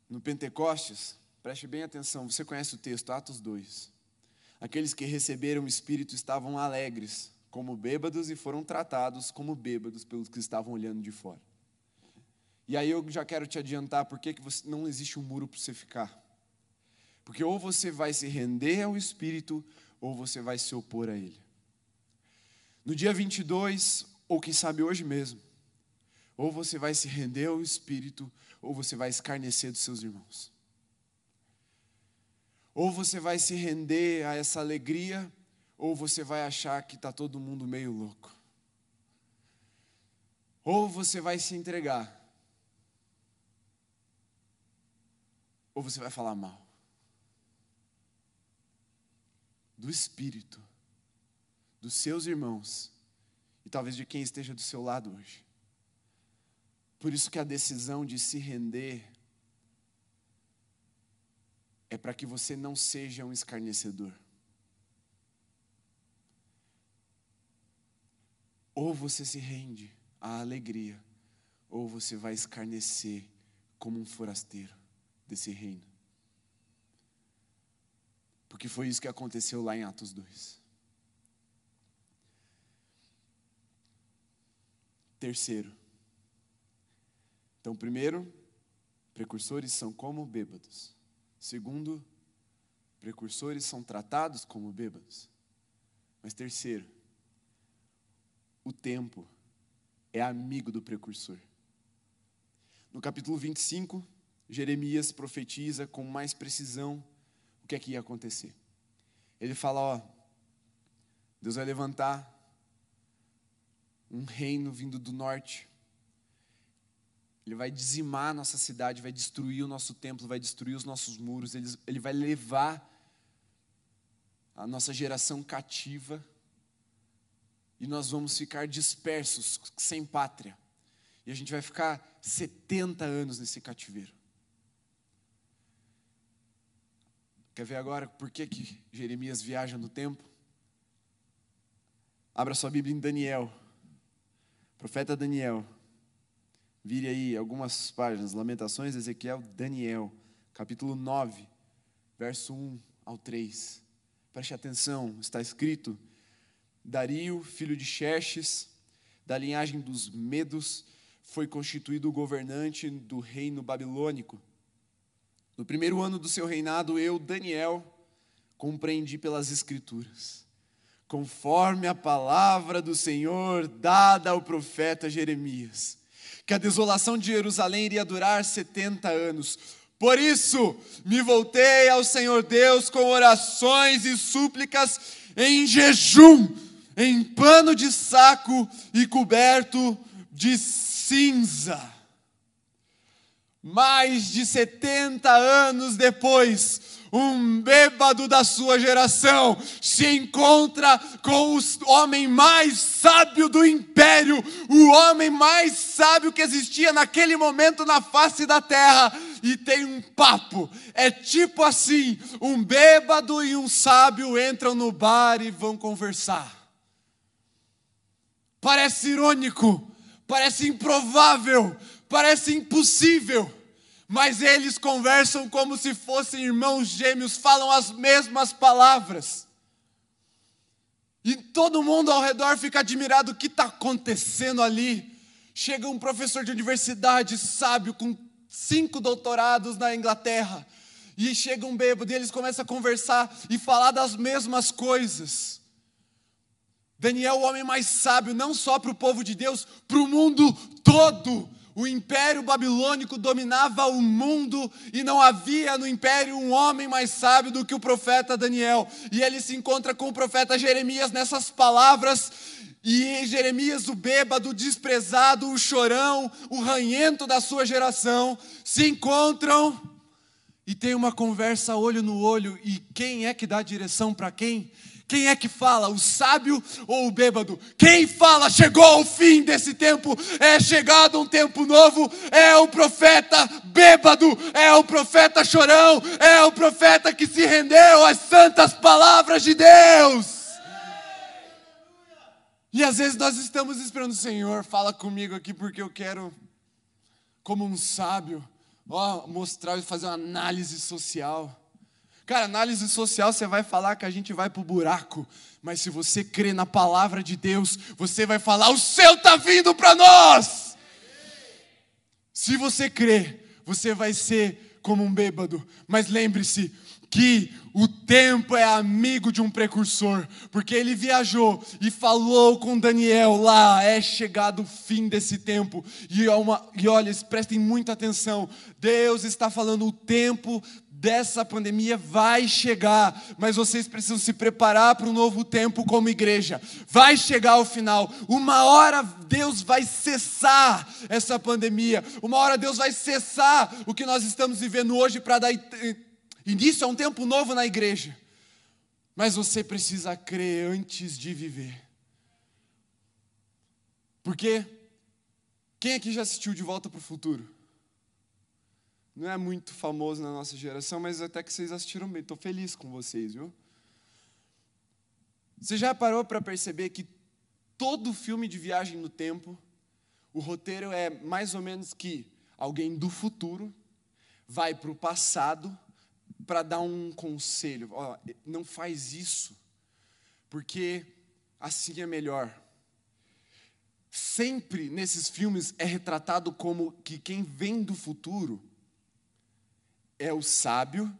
No Pentecostes, preste bem atenção, você conhece o texto, Atos 2. Aqueles que receberam o Espírito estavam alegres, como bêbados, e foram tratados como bêbados pelos que estavam olhando de fora. E aí eu já quero te adiantar por que, não existe um muro para você ficar. Porque ou você vai se render ao Espírito, ou você vai se opor a Ele. No dia 22, ou quem sabe hoje mesmo, ou você vai se render ao Espírito, ou você vai escarnecer dos seus irmãos. Ou você vai se render a essa alegria, ou você vai achar que está todo mundo meio louco. Ou você vai se entregar, ou você vai falar mal do Espírito, dos seus irmãos e talvez de quem esteja do seu lado hoje. Por isso que a decisão de se render é para que você não seja um escarnecedor. Ou você se rende à alegria, ou você vai escarnecer como um forasteiro desse reino. Porque foi isso que aconteceu lá em Atos 2. Terceiro. Então, primeiro, precursores são como bêbados. Segundo, precursores são tratados como bêbados. Mas terceiro, o tempo é amigo do precursor. No capítulo 25, Jeremias profetiza com mais precisão o que é que ia acontecer. Ele fala: Ó, Deus vai levantar um reino vindo do norte. Ele vai dizimar a nossa cidade, vai destruir o nosso templo, vai destruir os nossos muros, ele, ele vai levar a nossa geração cativa e nós vamos ficar dispersos, sem pátria. E a gente vai ficar 70 anos nesse cativeiro. Quer ver agora por que, que Jeremias viaja no tempo? Abra sua Bíblia em Daniel. Profeta Daniel. Vire aí algumas páginas. Lamentações, Ezequiel, Daniel. Capítulo 9, verso 1 ao 3. Preste atenção, está escrito: Dario, filho de Xerxes, da linhagem dos Medos, foi constituído governante do reino babilônico no primeiro ano do seu reinado, eu, Daniel, compreendi pelas Escrituras, conforme a palavra do Senhor dada ao profeta Jeremias, que a desolação de Jerusalém iria durar 70 anos. Por isso, me voltei ao Senhor Deus com orações e súplicas em jejum, em pano de saco e coberto de cinza. Mais de 70 anos depois, um bêbado da sua geração se encontra com o homem mais sábio do império, o homem mais sábio que existia naquele momento na face da terra, e tem um papo. É tipo assim: um bêbado e um sábio entram no bar e vão conversar. Parece irônico, parece improvável, parece impossível, mas eles conversam como se fossem irmãos gêmeos, falam as mesmas palavras. E todo mundo ao redor fica admirado: o que está acontecendo ali? Chega um professor de universidade sábio, com cinco doutorados na Inglaterra, e chega um bêbado e eles começam a conversar e falar das mesmas coisas. Daniel, o homem mais sábio, não só para o povo de Deus, para o mundo todo o império babilônico dominava o mundo e não havia no império um homem mais sábio do que o profeta Daniel. E ele se encontra com o profeta Jeremias nessas palavras. E Jeremias, o bêbado, o desprezado, o chorão, o ranhento da sua geração, se encontram e tem uma conversa olho no olho. E quem é que dá direção para quem? Quem é que fala, o sábio ou o bêbado? Quem fala, chegou o fim desse tempo, é chegado um tempo novo, é o profeta bêbado, é o profeta chorão, é o profeta que se rendeu às santas palavras de Deus. E às vezes nós estamos esperando, Senhor, fala comigo aqui porque eu quero, como um sábio, ó, mostrar e fazer uma análise social. Cara, análise social, você vai falar que a gente vai para o buraco, mas se você crê na palavra de Deus, você vai falar: o céu está vindo para nós. Se você crê, você vai ser como um bêbado, mas lembre-se que o tempo é amigo de um precursor, porque ele viajou e falou com Daniel lá, é chegado o fim desse tempo. E, é uma, e olha, prestem muita atenção, Deus está falando o tempo dessa pandemia vai chegar, mas vocês precisam se preparar para um novo tempo como igreja. Vai chegar o final. Uma hora Deus vai cessar essa pandemia. Uma hora Deus vai cessar o que nós estamos vivendo hoje para dar início a um tempo novo na igreja. Mas você precisa crer antes de viver. Porque quem aqui já assistiu De Volta para o Futuro? Não é muito famoso na nossa geração, mas até que vocês assistiram bem. Estou feliz com vocês, viu? Você já parou para perceber que todo filme de viagem no tempo, o roteiro é mais ou menos que alguém do futuro vai para o passado para dar um conselho. Ó, não faz isso, porque assim é melhor. Sempre nesses filmes é retratado como que quem vem do futuro é o sábio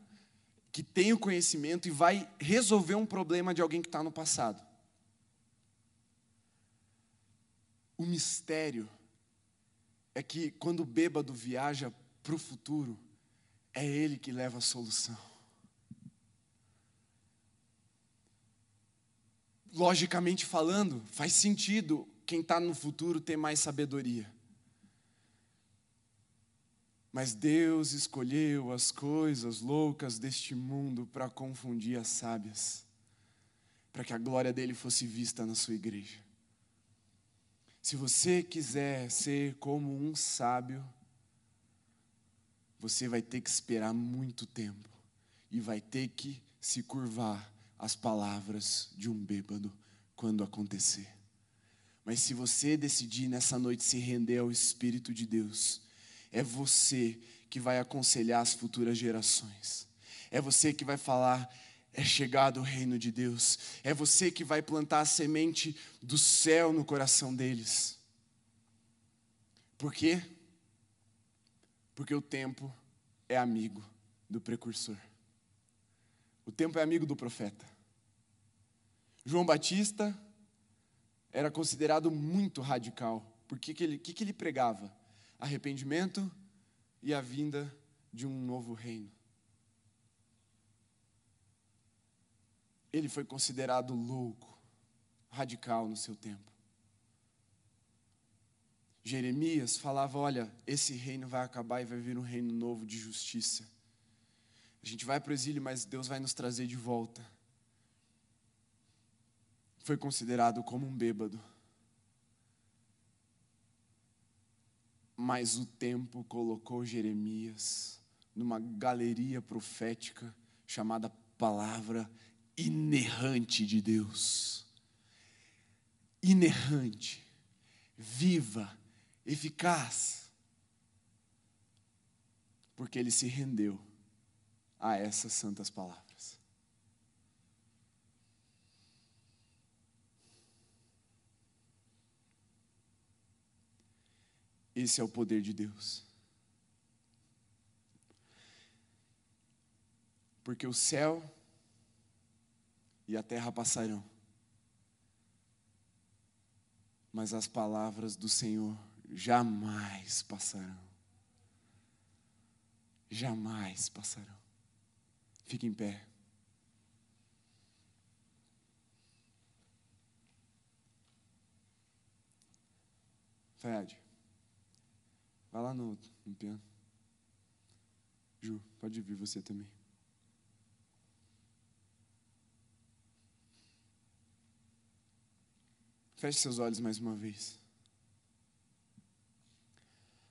que tem o conhecimento e vai resolver um problema de alguém que está no passado. O mistério é que quando o bêbado viaja para o futuro, é ele que leva a solução. Logicamente falando, faz sentido quem está no futuro ter mais sabedoria. Mas Deus escolheu as coisas loucas deste mundo para confundir as sábias, para que a glória dele fosse vista na sua igreja. Se você quiser ser como um sábio, você vai ter que esperar muito tempo e vai ter que se curvar às palavras de um bêbado quando acontecer. Mas se você decidir nessa noite se render ao Espírito de Deus, é você que vai aconselhar as futuras gerações. É você que vai falar, é chegado o reino de Deus. É você que vai plantar a semente do céu no coração deles. Por quê? Porque o tempo é amigo do precursor. O tempo é amigo do profeta. João Batista era considerado muito radical. Por que, que, ele, que, que ele pregava? Arrependimento e a vinda de um novo reino. Ele foi considerado louco, radical no seu tempo. Jeremias falava: Olha, esse reino vai acabar e vai vir um reino novo de justiça. A gente vai para o exílio, mas Deus vai nos trazer de volta. Foi considerado como um bêbado. Mas o tempo colocou Jeremias numa galeria profética chamada Palavra Inerrante de Deus. Inerrante, viva, eficaz. Porque ele se rendeu a essas santas palavras. Esse é o poder de Deus. Porque o céu e a terra passarão, mas as palavras do Senhor jamais passarão. Jamais passarão. Fique em pé. Fred. Vai lá no, no piano. Ju, pode vir você também. Feche seus olhos mais uma vez.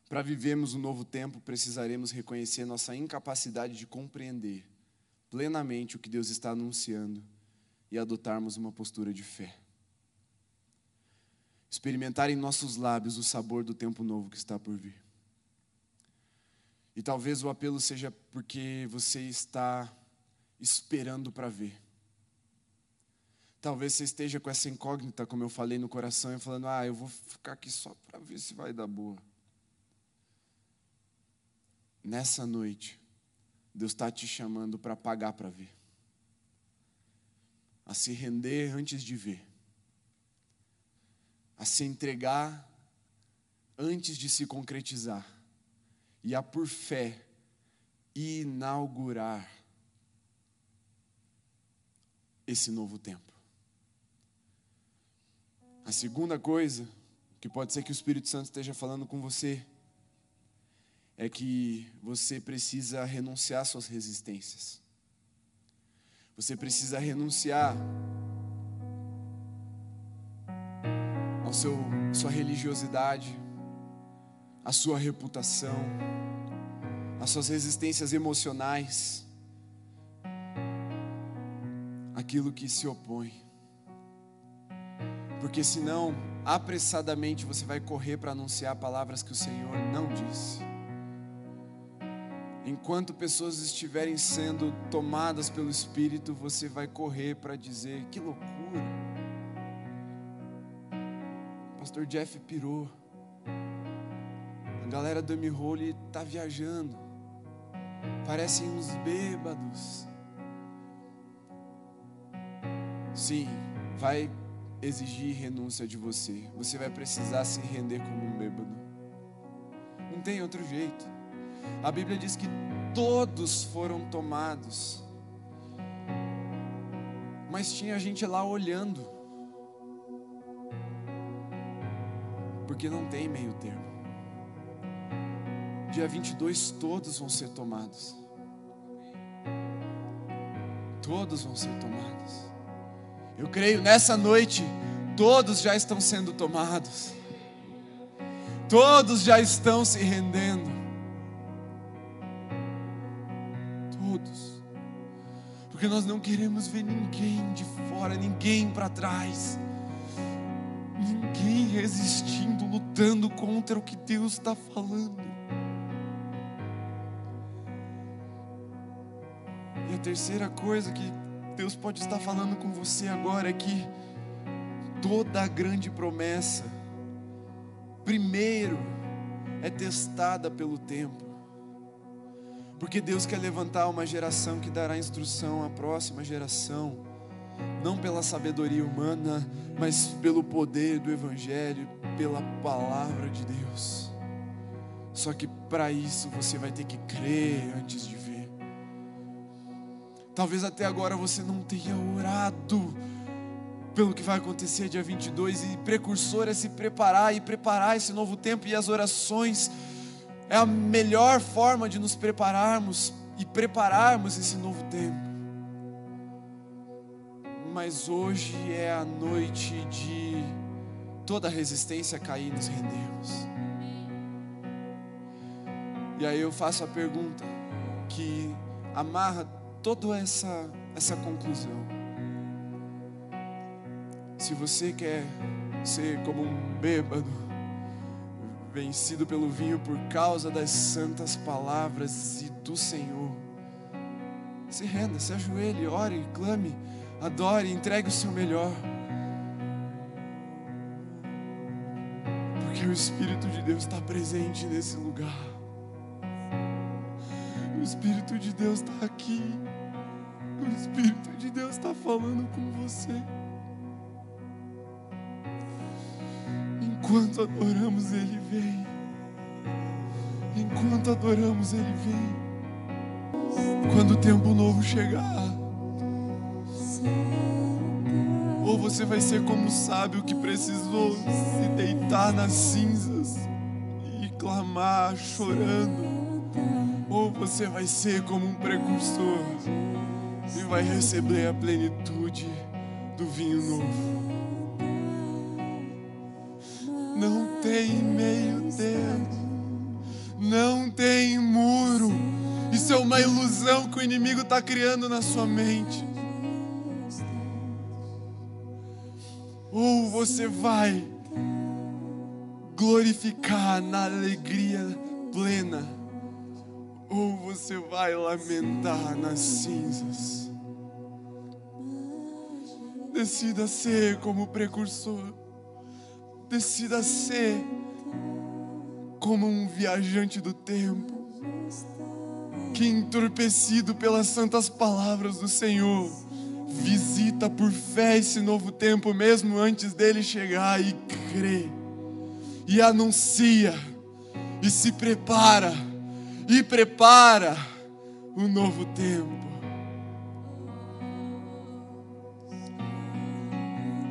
Para vivermos um novo tempo, precisaremos reconhecer nossa incapacidade de compreender plenamente o que Deus está anunciando e adotarmos uma postura de fé. Experimentar em nossos lábios o sabor do tempo novo que está por vir. E talvez o apelo seja porque você está esperando para ver. Talvez você esteja com essa incógnita, como eu falei no coração, e falando: ah, eu vou ficar aqui só para ver se vai dar boa. Nessa noite, Deus está te chamando para pagar para ver, a se render antes de ver, a se entregar antes de se concretizar, e a por fé inaugurar esse novo tempo. A segunda coisa, que pode ser que o Espírito Santo esteja falando com você, é que você precisa renunciar às suas resistências. Você precisa renunciar ao seu sua religiosidade, à sua reputação, às suas resistências emocionais, aquilo que se opõe. Porque senão, apressadamente você vai correr para anunciar palavras que o Senhor não disse. Enquanto pessoas estiverem sendo tomadas pelo Espírito, você vai correr para dizer: que loucura. Pastor Jeff pirou. Galera do M-Hole está viajando. Parecem uns bêbados. Sim, vai exigir renúncia de você. Você vai precisar se render como um bêbado. Não tem outro jeito. A Bíblia diz que todos foram tomados. Mas tinha gente lá olhando. Porque não tem meio termo. Dia 22 todos vão ser tomados. Todos vão ser tomados. Eu creio nessa noite, todos já estão sendo tomados, todos já estão se rendendo. Todos, porque nós não queremos ver ninguém de fora, ninguém para trás, ninguém resistindo, lutando contra o que Deus está falando. A terceira coisa que Deus pode estar falando com você agora é que toda a grande promessa, primeiro, é testada pelo tempo. Porque Deus quer levantar uma geração que dará instrução à próxima geração, não pela sabedoria humana, mas pelo poder do Evangelho, pela palavra de Deus. Só que para isso você vai ter que crer antes de ver. Talvez até agora você não tenha orado pelo que vai acontecer dia 22 e precursor é se preparar e preparar esse novo tempo e as orações é a melhor forma de nos prepararmos e prepararmos esse novo tempo. Mas hoje é a noite de toda resistência cair e nos rendermos. E aí eu faço a pergunta que amarra toda essa, essa conclusão. Se você quer ser como um bêbado, vencido pelo vinho por causa das santas palavras e do Senhor, se renda, se ajoelhe, ore, clame, adore, entregue o seu melhor. Porque o Espírito de Deus está presente nesse lugar. O Espírito de Deus está aqui. O Espírito de Deus está falando com você. Enquanto adoramos, Ele vem. Enquanto adoramos, Ele vem. Quando o tempo novo chegar, ou você vai ser como sábio que precisou se deitar nas cinzas e clamar chorando, ou você vai ser como um precursor e vai receber a plenitude do vinho novo. tem meio termo. Não tem muro. Isso é uma ilusão que o inimigo está criando na sua mente. Ou você vai glorificar na alegria plena, ou você vai lamentar nas cinzas. Decida ser como precursor, decida ser como um viajante do tempo, que entorpecido pelas santas palavras do Senhor, visita por fé esse novo tempo, mesmo antes dele chegar, e crê, e anuncia, e se prepara, e prepara o novo tempo.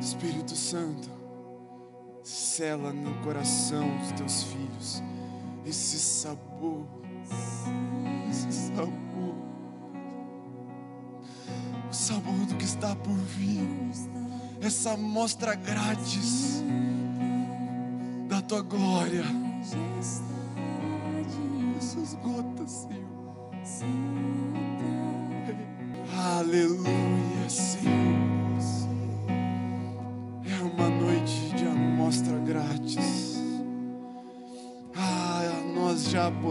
Espírito Santo, sela no coração dos teus filhos esse sabor, esse sabor, o sabor do que está por vir, essa mostra grátis da tua glória,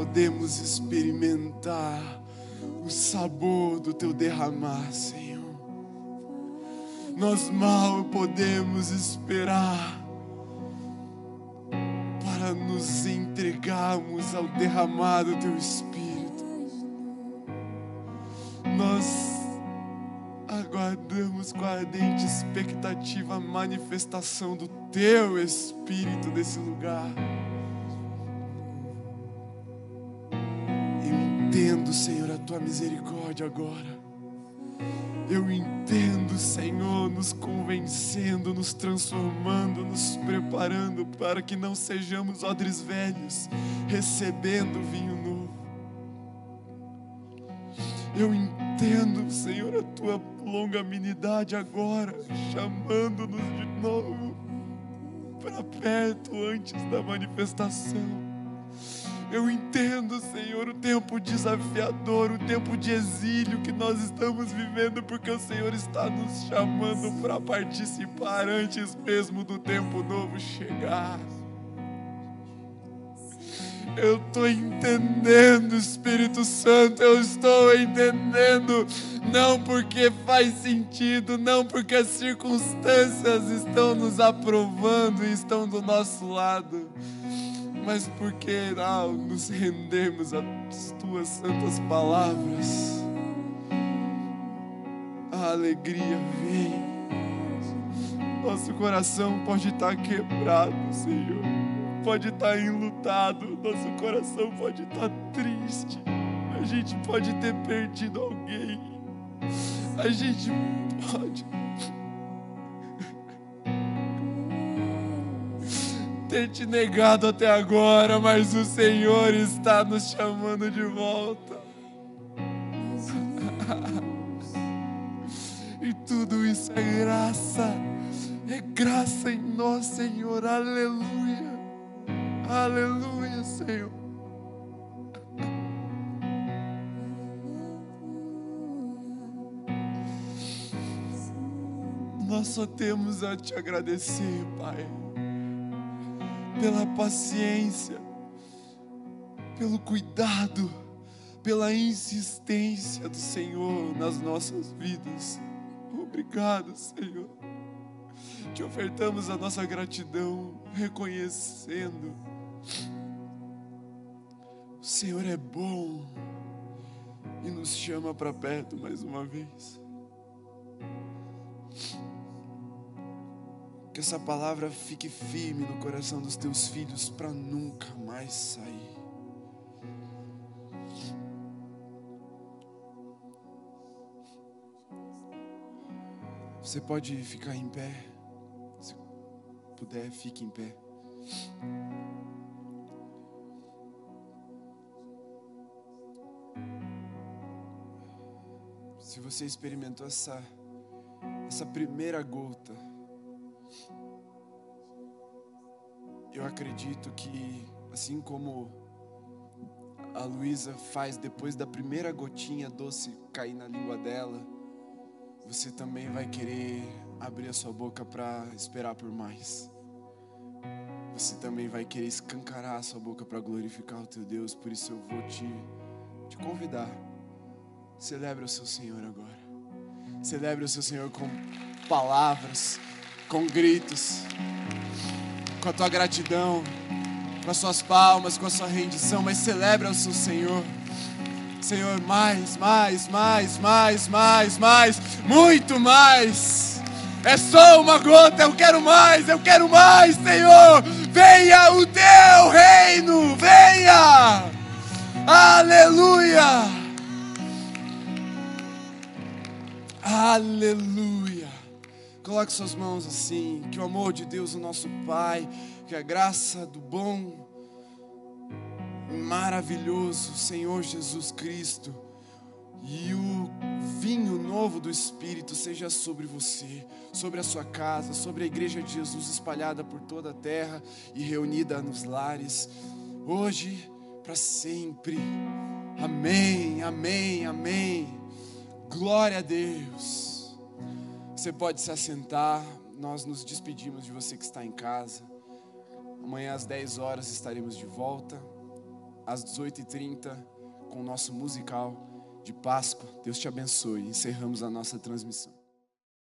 podemos experimentar o sabor do teu derramar, Senhor. Nós mal podemos esperar para nos entregarmos ao derramar do teu Espírito. Nós aguardamos com ardente expectativa a manifestação do teu Espírito nesse lugar. Entendo, Senhor, a tua misericórdia agora. Eu entendo, Senhor, nos convencendo, nos transformando, nos preparando para que não sejamos odres velhos, recebendo vinho novo. Eu entendo, Senhor, a tua longanimidade agora, chamando-nos de novo para perto antes da manifestação. Eu entendo, Senhor, o tempo desafiador, o tempo de exílio que nós estamos vivendo, porque o Senhor está nos chamando para participar antes mesmo do tempo novo chegar. Eu estou entendendo, Espírito Santo, eu estou entendendo, não porque faz sentido, não porque as circunstâncias estão nos aprovando e estão do nosso lado, mas porque ao nos rendemos às tuas santas palavras, a alegria vem. Nosso coração pode estar quebrado, Senhor. Pode estar enlutado, nosso coração pode estar triste, a gente pode ter perdido alguém, a gente pode ter te negado até agora, mas o Senhor está nos chamando de volta. E tudo isso é graça, é graça em nós, Senhor, aleluia. Aleluia, Senhor. Nós só temos a te agradecer, Pai, pela paciência, pelo cuidado, pela insistência do Senhor nas nossas vidas. Obrigado, Senhor. Te ofertamos a nossa gratidão, reconhecendo o Senhor é bom e nos chama para perto mais uma vez. Que essa palavra fique firme no coração dos teus filhos para nunca mais sair. Você pode ficar em pé. Se puder, fique em pé. Se você experimentou essa essa primeira gota, eu acredito que, assim como a Luísa faz depois da primeira gotinha doce cair na língua dela, você também vai querer abrir a sua boca para esperar por mais. Você também vai querer escancarar a sua boca para glorificar o teu Deus. Por isso eu vou te, te convidar. Celebre o seu Senhor agora. Celebre o seu Senhor com palavras, com gritos, com a tua gratidão, com as suas palmas, com a sua rendição, mas celebra o seu Senhor. Senhor, mais, mais, mais, mais, mais, mais, muito mais. É só uma gota, eu quero mais, eu quero mais, Senhor. Venha o teu reino, venha. Aleluia. Aleluia. Coloque suas mãos assim, que o amor de Deus, o nosso Pai, que a graça do bom maravilhoso Senhor Jesus Cristo e o vinho novo do Espírito seja sobre você, sobre a sua casa, sobre a igreja de Jesus espalhada por toda a terra e reunida nos lares, hoje para sempre. Amém, amém, amém. Glória a Deus. Você pode se assentar, nós nos despedimos de você que está em casa. Amanhã às 10 horas estaremos de volta às 18h30 com o nosso musical de Páscoa. Deus te abençoe. Encerramos a nossa transmissão.